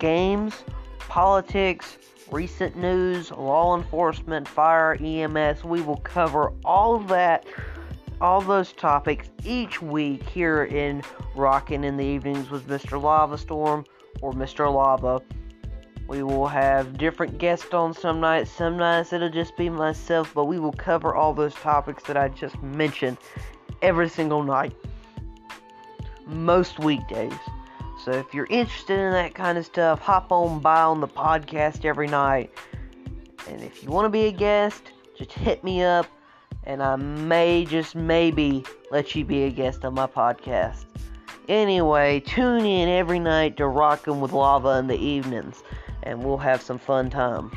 games, politics, recent news, law enforcement, fire, EMS. We will cover all of that, all those topics each week here in Rockin' in the Evenings with Mr. Lava Storm or Mr. Lava. We will have different guests on some nights. Some nights it'll just be myself, but we will cover all those topics that I just mentioned every single night. Most weekdays. So if you're interested in that kind of stuff, hop on by on the podcast every night. And if you want to be a guest, just hit me up and I may just maybe let you be a guest on my podcast. Anyway, tune in every night to Rockin' with Lava in the evenings and we'll have some fun time.